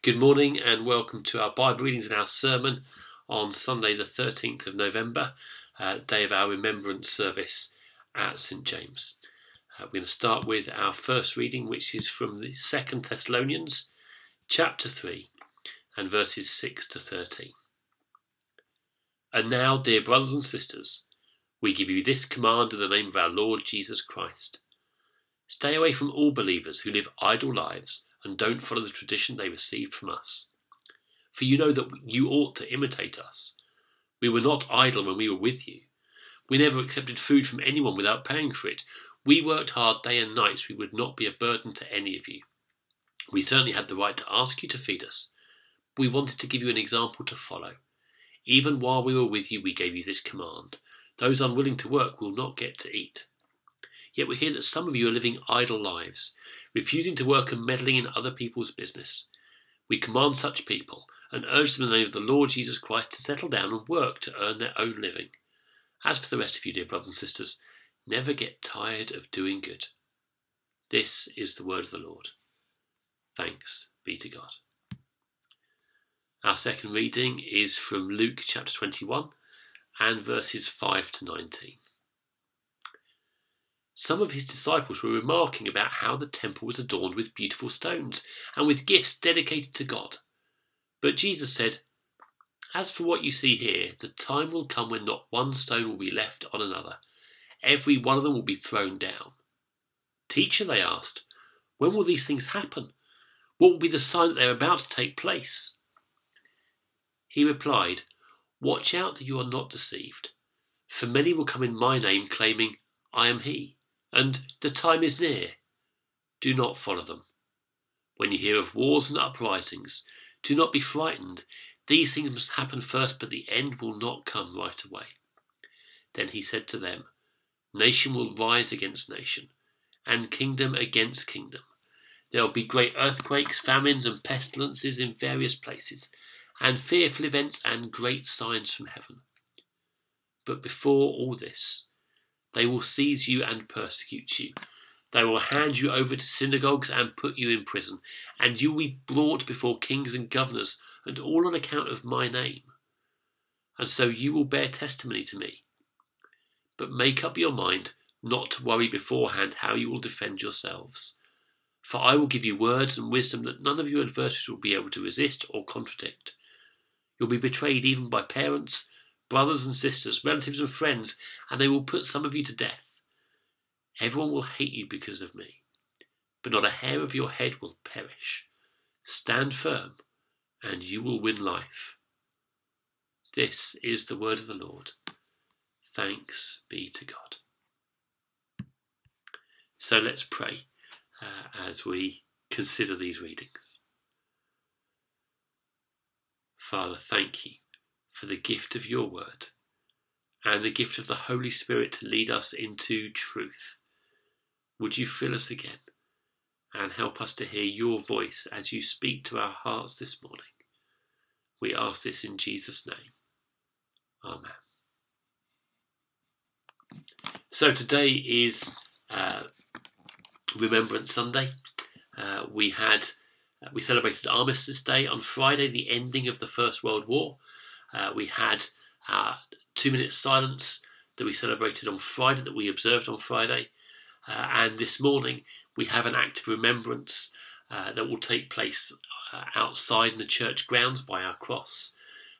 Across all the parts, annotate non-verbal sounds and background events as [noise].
Good morning and welcome to our Bible readings and our sermon on Sunday, the 13th of November, uh, day of our remembrance service at St James. Uh, we're going to start with our first reading, which is from the Second Thessalonians, chapter 3, and verses 6 to 13. And now, dear brothers and sisters, we give you this command in the name of our Lord Jesus Christ. Stay away from all believers who live idle lives and don't follow the tradition they received from us. For you know that you ought to imitate us. We were not idle when we were with you. We never accepted food from anyone without paying for it. We worked hard day and night so we would not be a burden to any of you. We certainly had the right to ask you to feed us. We wanted to give you an example to follow. Even while we were with you, we gave you this command those unwilling to work will not get to eat. Yet we hear that some of you are living idle lives, refusing to work and meddling in other people's business. We command such people and urge them in the name of the Lord Jesus Christ to settle down and work to earn their own living. As for the rest of you, dear brothers and sisters, never get tired of doing good. This is the word of the Lord. Thanks be to God. Our second reading is from Luke chapter 21 and verses 5 to 19. Some of his disciples were remarking about how the temple was adorned with beautiful stones and with gifts dedicated to God. But Jesus said, As for what you see here, the time will come when not one stone will be left on another. Every one of them will be thrown down. Teacher, they asked, when will these things happen? What will be the sign that they are about to take place? He replied, Watch out that you are not deceived. For many will come in my name, claiming, I am he and the time is near. Do not follow them. When you hear of wars and uprisings, do not be frightened. These things must happen first, but the end will not come right away. Then he said to them, Nation will rise against nation, and kingdom against kingdom. There will be great earthquakes, famines, and pestilences in various places, and fearful events and great signs from heaven. But before all this, they will seize you and persecute you. They will hand you over to synagogues and put you in prison, and you will be brought before kings and governors, and all on account of my name. And so you will bear testimony to me. But make up your mind not to worry beforehand how you will defend yourselves. For I will give you words and wisdom that none of your adversaries will be able to resist or contradict. You'll be betrayed even by parents brothers and sisters, relatives and friends, and they will put some of you to death. Everyone will hate you because of me, but not a hair of your head will perish. Stand firm, and you will win life. This is the word of the Lord. Thanks be to God. So let's pray uh, as we consider these readings. Father, thank you for the gift of your word and the gift of the Holy Spirit to lead us into truth. Would you fill us again and help us to hear your voice as you speak to our hearts this morning? We ask this in Jesus' name. Amen. So today is uh, Remembrance Sunday. Uh, we had uh, we celebrated Armistice Day on Friday, the ending of the First World War. Uh, we had our two minutes silence that we celebrated on Friday, that we observed on Friday. Uh, and this morning we have an act of remembrance uh, that will take place uh, outside in the church grounds by our cross,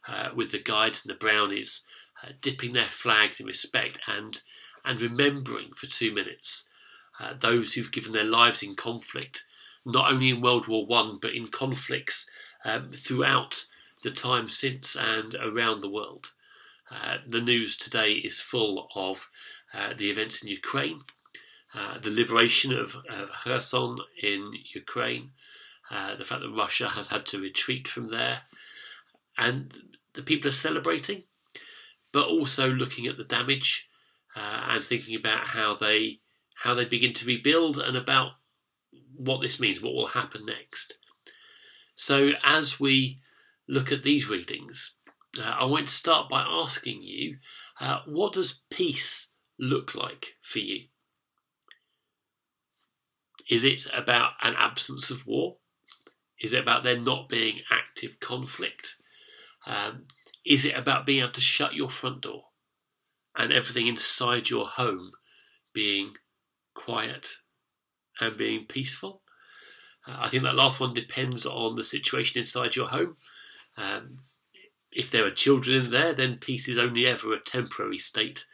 uh, with the guides and the brownies uh, dipping their flags in respect and and remembering for two minutes those who've given their lives in conflict, not only in World War One but in conflicts um, throughout the time since and around the world. Uh, the news today is full of uh, the events in Ukraine, uh, the liberation of, of, Kherson in Ukraine, uh, the fact that Russia has had to retreat from there, and the people are celebrating, but also looking at the damage uh, and thinking about how they how they begin to rebuild and about what this means, what will happen next. So as we look at these readings, uh, I want to start by asking you uh, what does peace look like for you? Is it about an absence of war? Is it about there not being active conflict? Um, is it about being able to shut your front door and everything inside your home being quiet and being peaceful? Uh, I think that last one depends on the situation inside your home. Um, if there are children in there, then peace is only ever a temporary state.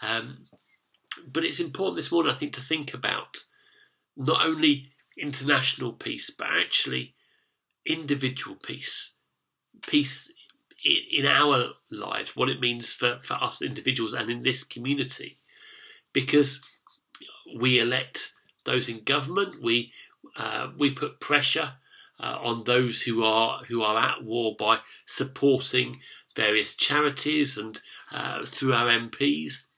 Um, but it's important this morning, I think, to think about not only international peace, but actually individual peace. Peace in our lives, what it means for, for us individuals and in this community. Because we elect those in government, we uh, we put pressure uh, on those who are who are at war by supporting various charities and uh, through our MPs.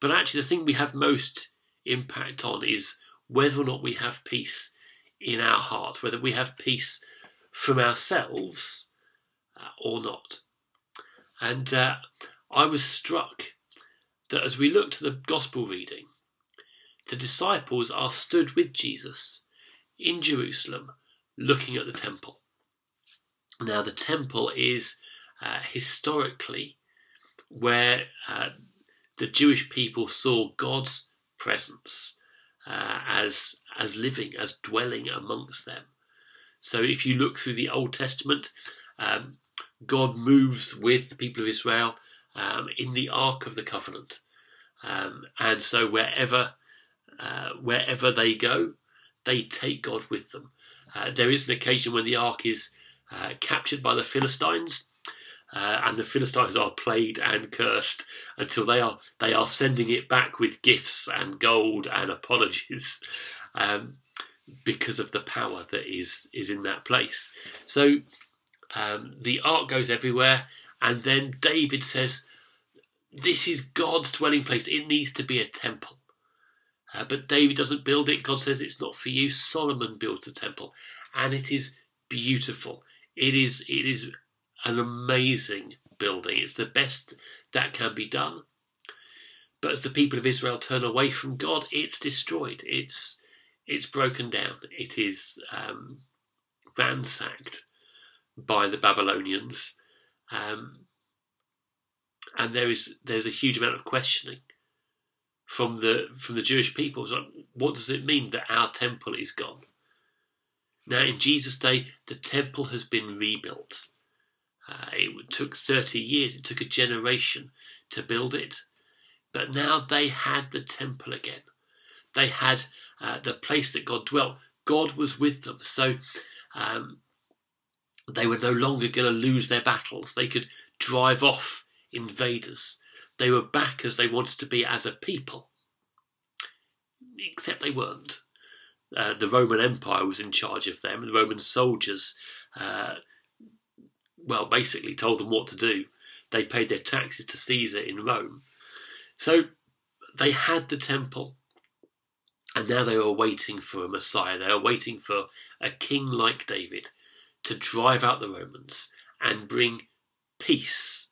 But actually, the thing we have most impact on is whether or not we have peace in our hearts, whether we have peace from ourselves uh, or not. And uh, I was struck that as we look to the gospel reading, the disciples are stood with Jesus in Jerusalem looking at the temple. Now, the temple is uh, historically where uh, the Jewish people saw God's presence uh, as as living, as dwelling amongst them. So, if you look through the Old Testament, um, God moves with the people of Israel um, in the Ark of the Covenant, um, and so wherever uh, wherever they go, they take God with them. Uh, there is an occasion when the ark is uh, captured by the Philistines, uh, and the Philistines are plagued and cursed until they are they are sending it back with gifts and gold and apologies. [laughs] Um, because of the power that is is in that place. So um, the ark goes everywhere, and then David says, "This is God's dwelling place. It needs to be a temple." Uh, but David doesn't build it. God says it's not for you. Solomon builds the temple, and it is beautiful. It is it is an amazing building. It's the best that can be done. But as the people of Israel turn away from God, it's destroyed. It's it's broken down. It is um, ransacked by the Babylonians, um, and there is there's a huge amount of questioning from the from the Jewish people. So what does it mean that our temple is gone? Now, in Jesus' day, the temple has been rebuilt. Uh, it took 30 years, it took a generation to build it. But now they had the temple again. They had uh, the place that God dwelt. God was with them. So um, they were no longer going to lose their battles. They could drive off invaders. They were back as they wanted to be as a people, except they weren't. Uh, the Roman Empire was in charge of them. The Roman soldiers, uh, well, basically told them what to do. They paid their taxes to Caesar in Rome. So they had the temple, and now they were waiting for a Messiah. They were waiting for a king like David to drive out the Romans and bring peace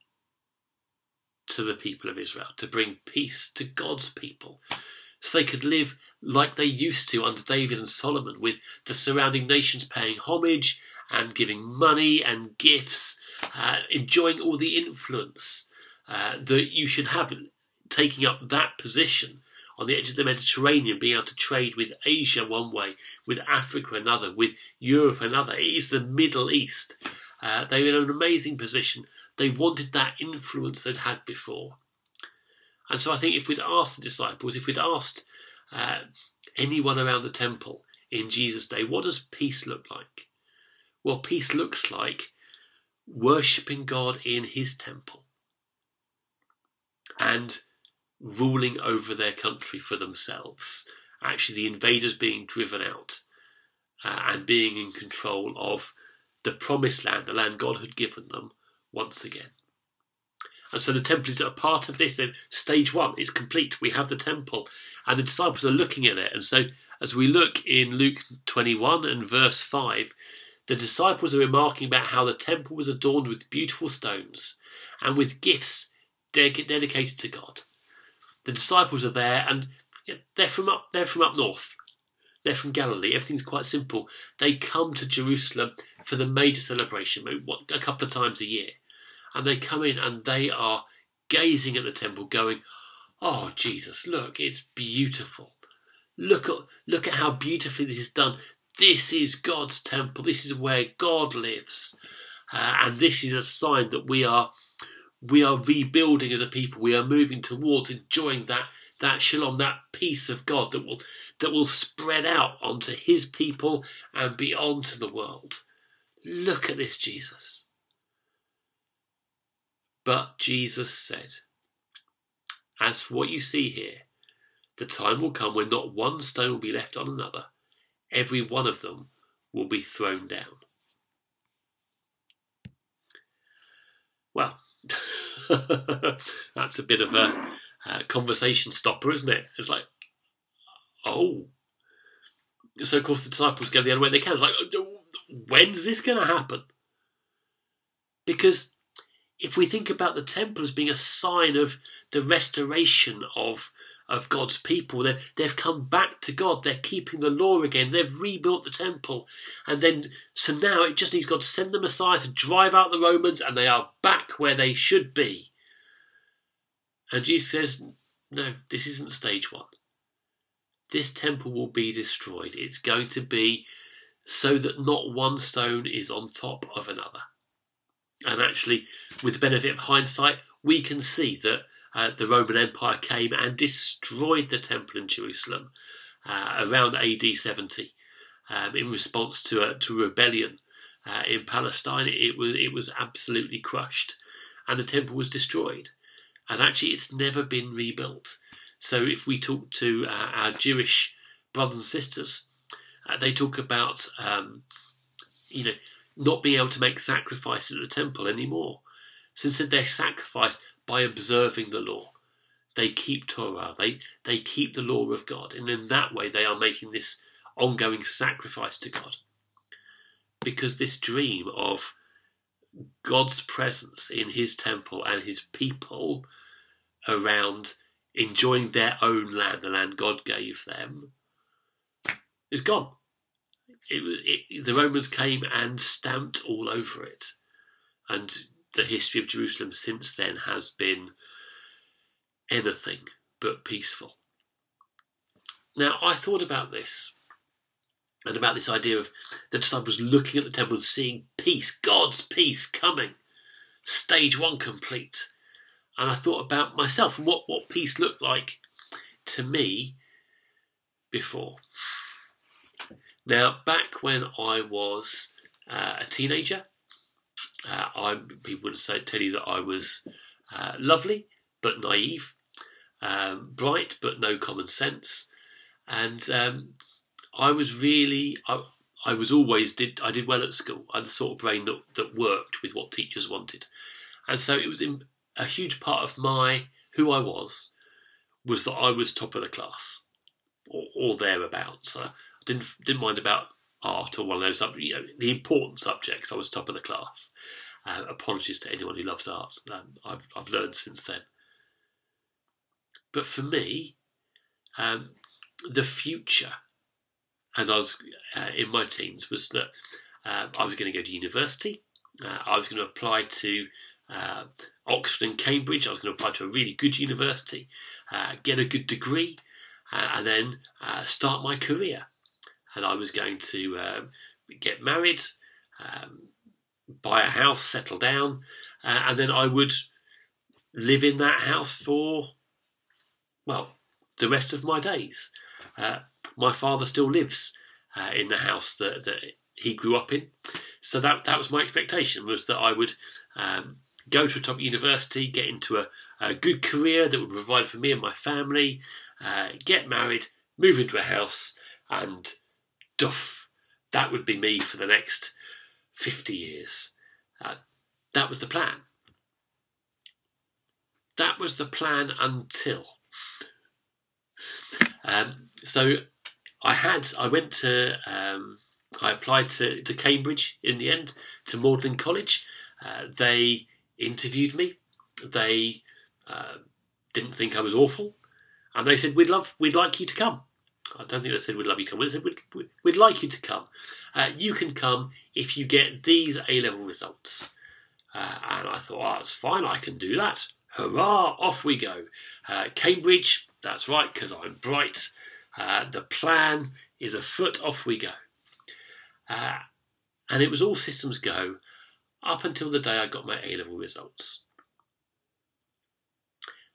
to the people of Israel, to bring peace to God's people, so they could live like they used to under David and Solomon, with the surrounding nations paying homage and giving money and gifts, uh, enjoying all the influence uh, that you should have taking up that position on the edge of the Mediterranean, being able to trade with Asia one way, with Africa another, with Europe another. It is the Middle East. Uh, they were in an amazing position. They wanted that influence they'd had before. And so I think if we'd asked the disciples, if we'd asked uh, anyone around the temple in Jesus' day, what does peace look like? Well, peace looks like worshipping God in his temple and ruling over their country for themselves. Actually, the invaders being driven out uh, and being in control of the promised land, the land God had given them once again. And so the temple is a part of this. Then stage one is complete. We have the temple, and the disciples are looking at it. And so, as we look in Luke 21 and verse 5, the disciples are remarking about how the temple was adorned with beautiful stones and with gifts dedicated to God. The disciples are there, and they're from up they're from up north. They're from Galilee. Everything's quite simple. They come to Jerusalem for the major celebration, a couple of times a year. And they come in and they are gazing at the temple, going, Oh, Jesus, look, it's beautiful. Look at, look at how beautifully this is done. This is God's temple. This is where God lives. Uh, and this is a sign that we are we are rebuilding as a people. We are moving towards enjoying that that shalom, that peace of God that will that will spread out onto His people and beyond to the world. Look at this, Jesus. But Jesus said, As for what you see here, the time will come when not one stone will be left on another, every one of them will be thrown down. Well, [laughs] that's a bit of a, a, conversation stopper, isn't it? It's like, oh. So, of course, the disciples go the other way they can. It's like, when's this going to happen? Because if we think about the temple as being a sign of the restoration of of God's people. they they've come back to God. They're keeping the law again. They've rebuilt the temple. And then, so now it just needs God to send the Messiah to drive out the Romans, and they are back where they should be. And Jesus says, No, this isn't stage one. This temple will be destroyed. It's going to be so that not one stone is on top of another. And actually, with the benefit of hindsight, we can see that uh, the Roman Empire came and destroyed the temple in Jerusalem uh, around AD 70 um, in response to a, to rebellion uh, in Palestine. It was it was absolutely crushed, and the temple was destroyed. And actually, it's never been rebuilt. So if we talk to uh, our Jewish brothers and sisters, uh, they talk about um, you know not being able to make sacrifices at the temple anymore since they sacrifice by observing the law. They keep Torah, they, they keep the law of God, and in that way they are making this ongoing sacrifice to God. Because this dream of God's presence in his temple and his people around enjoying their own land, the land God gave them, is gone. It, it, the Romans came and stamped all over it. And the history of Jerusalem since then has been anything but peaceful. Now, I thought about this and about this idea of the disciples looking at the temple and seeing peace, God's peace coming, stage one complete. And I thought about myself and what, what peace looked like to me before. Now, back when I was uh, a teenager, uh, I people would say tell you that I was uh, lovely but naive, um, bright but no common sense, and um, I was really I, I was always did I did well at school. I had the sort of brain that that worked with what teachers wanted, and so it was in, a huge part of my who I was was that I was top of the class or, or thereabouts. I didn't didn't mind about art or one of those you know, the important subjects. I was top of the class. Uh, apologies to anyone who loves art. Um, I've, I've learned since then. But for me, um, the future, as I was uh, in my teens, was that uh, I was going to go to university. Uh, I was going to apply to uh, Oxford and Cambridge. I was going to apply to a really good university, uh, get a good degree, and then start my career and I was going to um, get married, um, buy a house, settle down, uh, and then I would live in that house for, well, the rest of my days. Uh, my father still lives uh, in the house that, that he grew up in, so that that was my expectation was that I would um, go to a top university, get into a, a, good career that would provide for me and my family, uh, get married, move into a house, and duff, that would be me for the next 50 years. Uh, that was the plan. That was the plan until. Um, so I had, I went to, um, I applied to, to Cambridge in the end, to Magdalene College. Uh, they interviewed me. They uh, didn't think I was awful, and they said, "We'd love, we'd like you to come." I don't think they said we'd love you to come. They said we'd, we'd like you to come. Uh, you can come if you get these A level results. Uh, and I thought, oh, that's fine, I can do that. Hurrah, off we go. Uh, Cambridge, that's right, because I'm bright. Uh, the plan is afoot, off we go. Uh, and it was all systems go up until the day I got my A level results.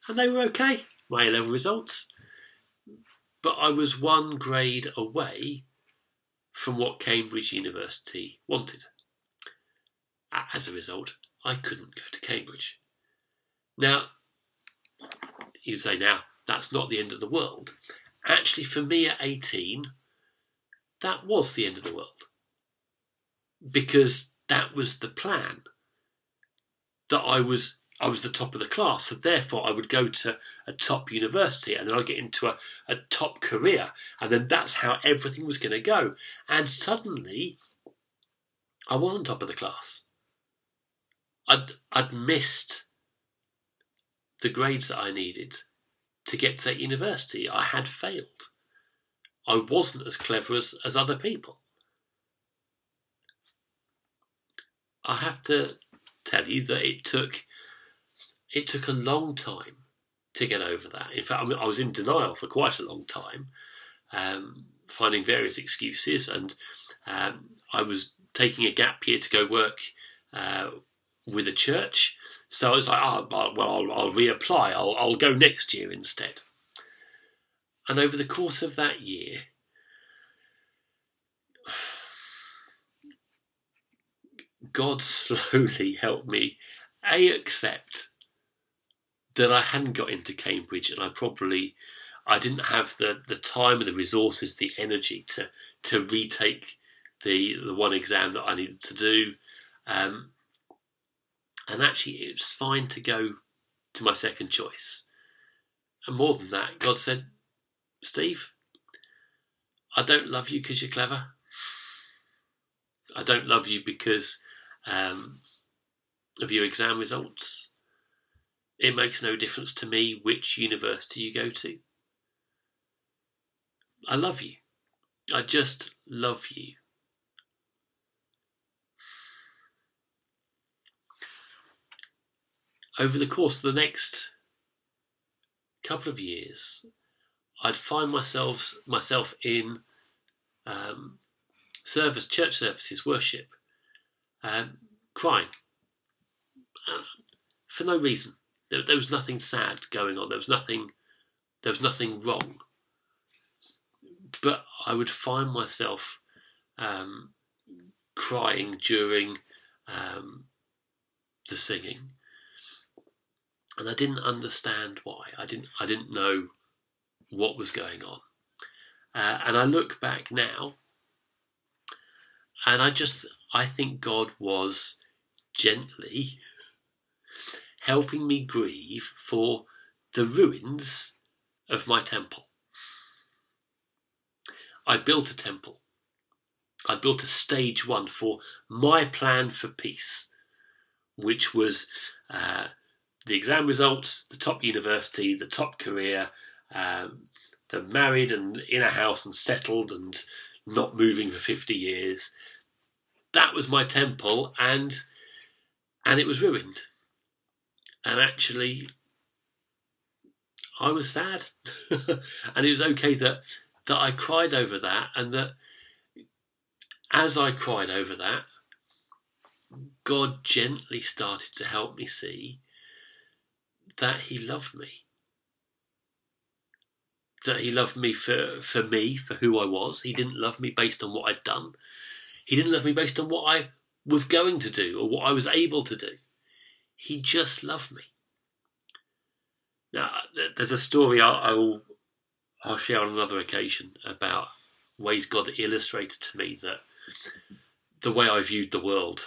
And they were okay, my A level results. But I was one grade away from what Cambridge University wanted. As a result, I couldn't go to Cambridge. Now, you say, now, that's not the end of the world. Actually, for me at 18, that was the end of the world. Because that was the plan. That I was I was the top of the class, so therefore I would go to a top university and then I'd get into a, a top career, and then that's how everything was going to go. And suddenly, I wasn't top of the class. I'd, I'd missed the grades that I needed to get to that university. I had failed. I wasn't as clever as, as other people. I have to tell you that it took it took a long time to get over that. In fact, I, mean, I was in denial for quite a long time, um, finding various excuses, and um, I was taking a gap year to go work uh, with a church. So I was like, oh, well, I'll, I'll reapply. I'll, I'll go next year instead. And over the course of that year, [sighs] God [laughs] slowly helped me a accept that I hadn't got into Cambridge, and I probably I didn't have the, the time and the resources, the energy to to retake the the one exam that I needed to do. Um, and actually, it was fine to go to my second choice. And more than that, God said, Steve, I don't love you because you're clever. I don't love you because um, of your exam results. It makes no difference to me which university you go to. I love you. I just love you. Over the course of the next couple of years, I'd find myself myself in um, service, church services, worship, um, crying uh, for no reason. There, there, was nothing sad going on. There was nothing. There was nothing wrong. But I would find myself um, crying during um, the singing, and I didn't understand why. I didn't. I didn't know what was going on. Uh, and I look back now, and I just I think God was gently helping me grieve for the ruins of my temple. I built a temple. I built a stage one for my plan for peace, which was uh, the exam results, the top university, the top career, um, the married and in a house and settled and not moving for 50 years, that was my temple, and and it was ruined. And actually, I was sad, [laughs] and it was okay that that I cried over that, and that as I cried over that, God gently started to help me see that He loved me. That He loved me for, for me, for who I was. He didn't love me based on what I'd done. He didn't love me based on what I was going to do or what I was able to do. He just loved me. Now, there's a story I'll, I'll, share on another occasion about ways God illustrated to me that the way I viewed the world,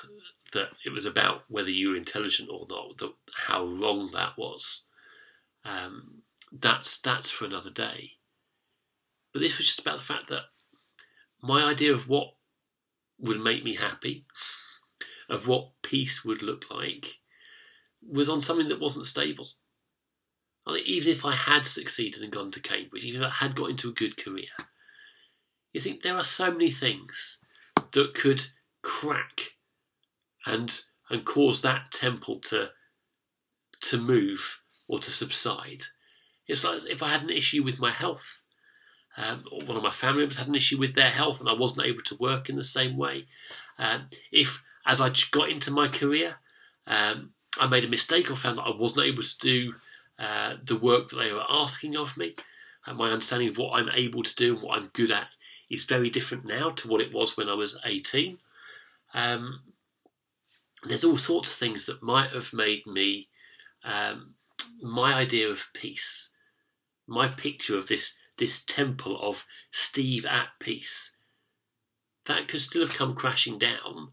that it was about whether you were intelligent or not, that how wrong that was. Um, that's that's for another day. But this was just about the fact that my idea of what would make me happy, of what peace would look like, was on something that wasn't stable. even if I had succeeded and gone to Cambridge, even if I had got into a good career, You think there are so many things that could crack and and cause that temple to to move or to subside. It's like if I had an issue with my health, um, or one of my family members had an issue with their health and I wasn't able to work in the same way. Um, if, as I got into my career, um, I made a mistake or found that I wasn't able to do uh, the work that they were asking of me, and my understanding of what I'm able to do and what I'm good at is very different now to what it was when I was 18. Um, there's all sorts of things that might have made me um, my idea of peace, my picture of this this temple of Steve at peace, that could still have come crashing down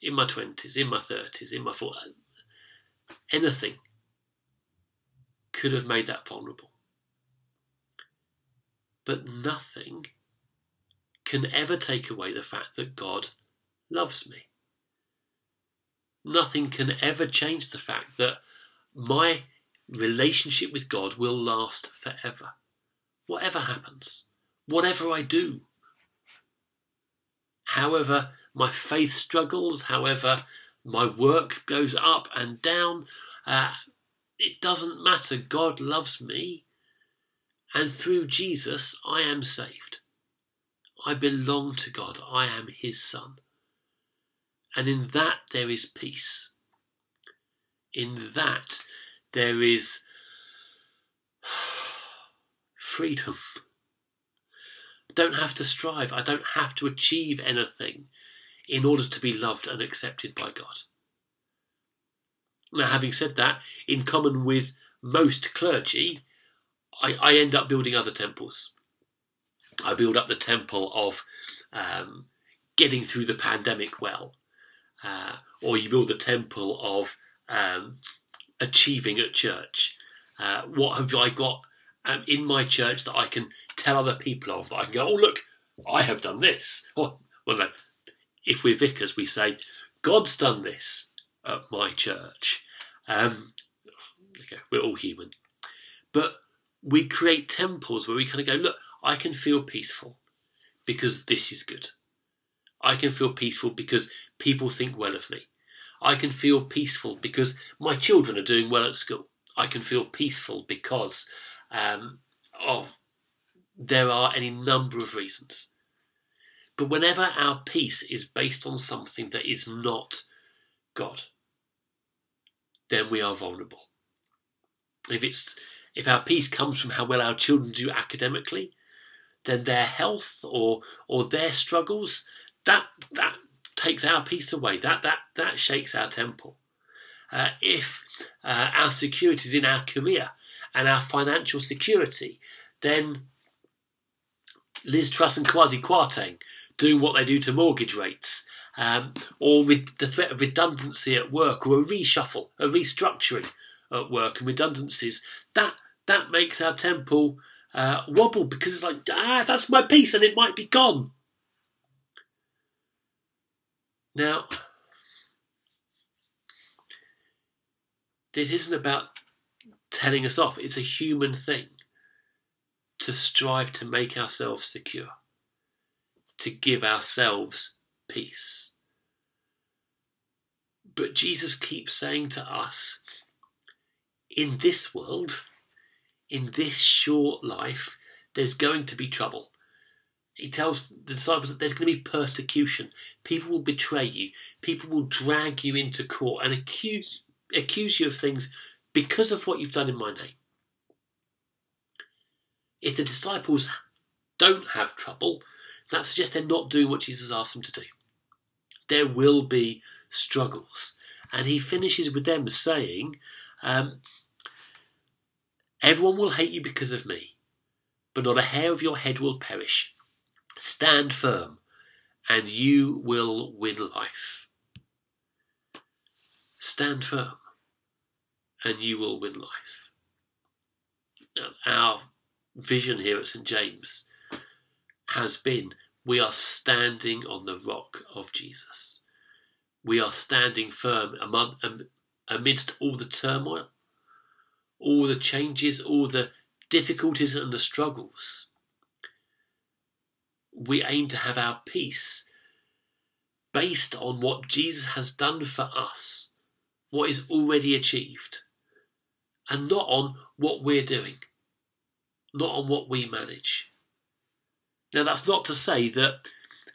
in my twenties, in my thirties, in my forties. Anything could have made that vulnerable, but nothing can ever take away the fact that God loves me. Nothing can ever change the fact that my relationship with God will last forever. Whatever happens, whatever I do, however my faith struggles, however my work goes up and down, uh, it doesn't matter. God loves me, and through Jesus, I am saved. I belong to God. I am His Son. And in that there is peace. In that there is [sighs] freedom. I don't have to strive. I don't have to achieve anything in order to be loved and accepted by God. Now, having said that, in common with most clergy, I, I end up building other temples. I build up the temple of um, getting through the pandemic well, uh, or you build the temple of um, achieving at church. Uh, what have I got um, in my church that I can tell other people of? That I can go, oh look, I have done this. [laughs] Oh, well, no. If we're vicars, we say, God's done this at my church. Um, okay, we're all human, but we create temples where we kind of go, look, I can feel peaceful because this is good. I can feel peaceful because people think well of me. I can feel peaceful because my children are doing well at school. I can feel peaceful because um, of there are any number of reasons. But whenever our peace is based on something that is not God, then we are vulnerable. If it's if our peace comes from how well our children do academically, then their health or or their struggles that that takes our peace away. That that that shakes our temple. Uh, if uh, our security is in our career and our financial security, then Liz Truss and Kwasi Kwarteng doing what they do to mortgage rates, um, or the threat of redundancy at work, or a reshuffle, a restructuring at work and redundancies, that that makes our temple uh, wobble because it's like, ah, that's my peace, and it might be gone. Now, this isn't about telling us off, it's a human thing to strive to make ourselves secure, to give ourselves peace. But Jesus keeps saying to us, in this world, in this short life, there's going to be trouble. He tells the disciples that there's going to be persecution. People will betray you. People will drag you into court and accuse accuse you of things because of what you've done in my name. If the disciples don't have trouble, that suggests they're not doing what Jesus asked them to do. There will be struggles. And he finishes with them saying, um, Everyone will hate you because of me, but not a hair of your head will perish. Stand firm, and you will win life. Stand firm, and you will win life. Our vision here at St. James has been we are standing on the rock of Jesus. We are standing firm among, amidst all the turmoil all the changes, all the difficulties and the struggles. we aim to have our peace based on what Jesus has done for us, what is already achieved, and not on what we're doing, not on what we manage. Now, that's not to say that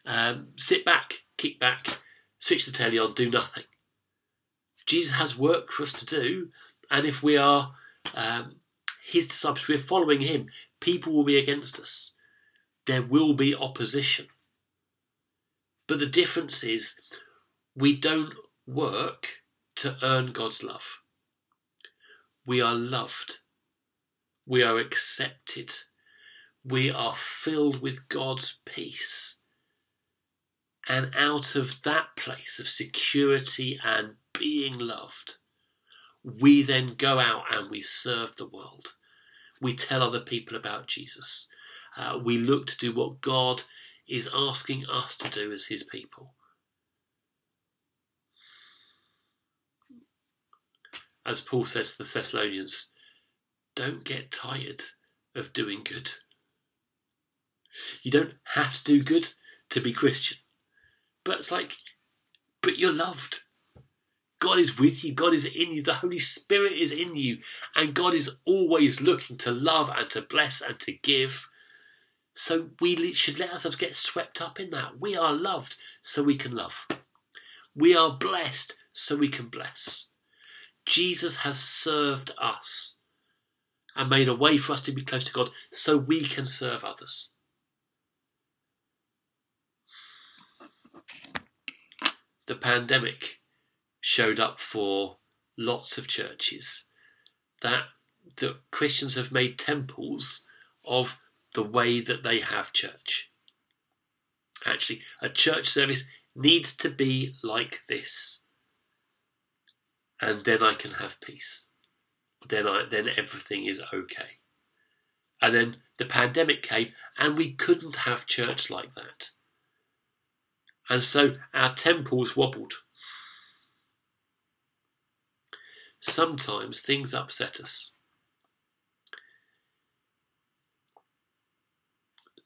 um, sit back, kick back, switch the telly on, do nothing. Jesus has work for us to do, and if we are um, his disciples, we're following him, people will be against us. There will be opposition. But the difference is we don't work to earn God's love. We are loved. We are accepted. We are filled with God's peace. And out of that place of security and being loved, we then go out and we serve the world. We tell other people about Jesus. Uh, we look to do what God is asking us to do as His people. As Paul says to the Thessalonians, don't get tired of doing good. You don't have to do good to be Christian. But it's like, but you're loved. God is with you. God is in you. The Holy Spirit is in you. And God is always looking to love and to bless and to give. So we should let ourselves get swept up in that. We are loved so we can love. We are blessed so we can bless. Jesus has served us and made a way for us to be close to God so we can serve others. The pandemic showed up for lots of churches that the Christians have made temples of the way that they have church. Actually, a church service needs to be like this. And then I can have peace. Then I then everything is okay. And then the pandemic came and we couldn't have church like that. And so our temples wobbled. Sometimes things upset us.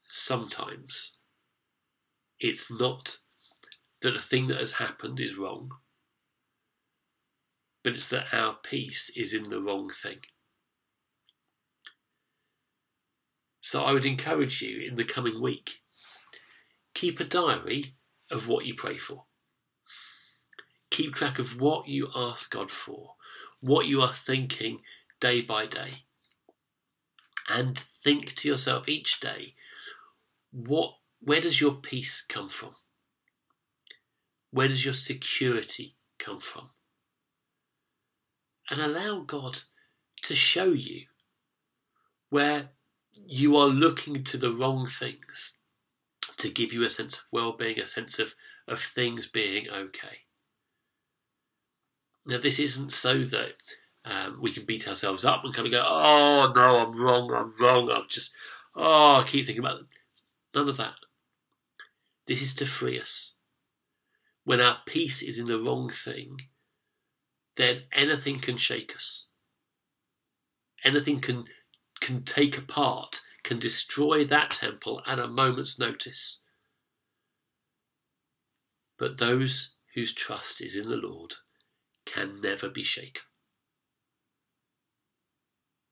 Sometimes it's not that the thing that has happened is wrong, but it's that our peace is in the wrong thing. So I would encourage you in the coming week keep a diary of what you pray for. Keep track of what you ask God for what you are thinking day by day. And think to yourself each day, what where does your peace come from? Where does your security come from? And allow God to show you where you are looking to the wrong things to give you a sense of well being, a sense of, of things being okay. Now, this isn't so that um, we can beat ourselves up and kind of go, oh, no, I'm wrong, I'm wrong, I'm just, oh, I keep thinking about it. None of that. This is to free us. When our peace is in the wrong thing, then anything can shake us. Anything can can take apart, can destroy that temple at a moment's notice. But those whose trust is in the Lord can never be shaken.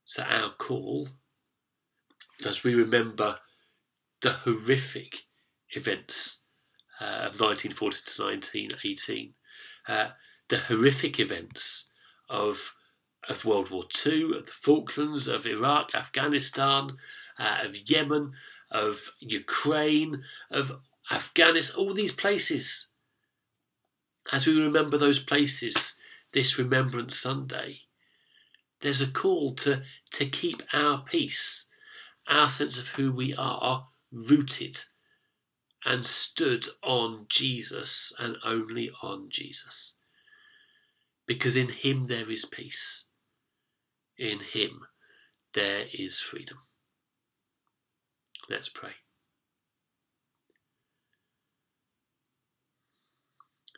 So, our call, as we remember the horrific events uh, of 1940 to 1918, uh, the horrific events of of World War II, of the Falklands, of Iraq, Afghanistan, uh, of Yemen, of Ukraine, of Afghanistan, all these places. As we remember those places, this Remembrance Sunday, there's a call to, to keep our peace, our sense of who we are, rooted and stood on Jesus and only on Jesus. Because in Him there is peace. In Him there is freedom. Let's pray.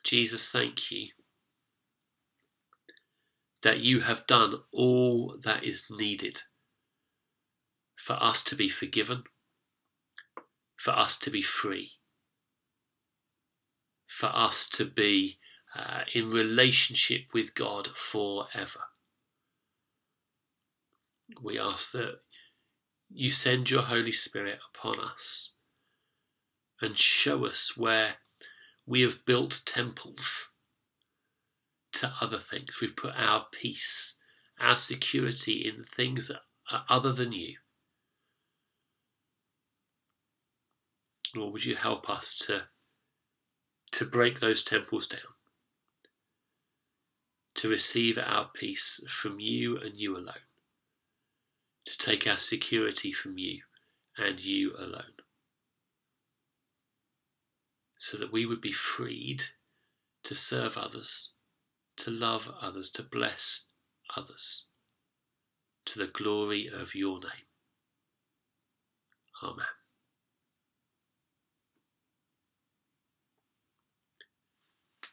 Jesus, thank you that you have done all that is needed for us to be forgiven, for us to be free, for us to be uh, in relationship with God forever. We ask that you send your Holy Spirit upon us and show us where we have built temples to other things. We've put our peace, our security in things that are other than you. Lord, would you help us to, to break those temples down, to receive our peace from you and you alone, to take our security from you and you alone, so that we would be freed to serve others, to love others, to bless others, to the glory of your name. Amen.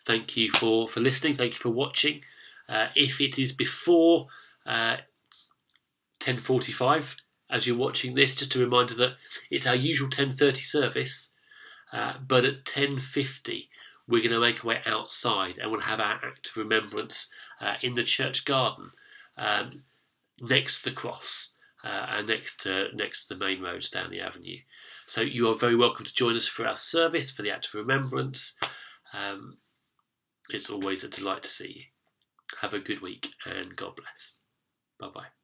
Thank you for, for listening. Thank you for watching. Uh, if it is before uh, 10.45 as you're watching this, just a reminder that it's our usual 10.30 service, uh, but at 10.50 we're going to make our way outside and we'll have our act of remembrance uh, in the church garden um, next to the cross uh, and next to, next to the main road, Stanley Avenue. So you are very welcome to join us for our service, for the act of remembrance. Um, it's always a delight to see you. Have a good week and God bless. Bye bye.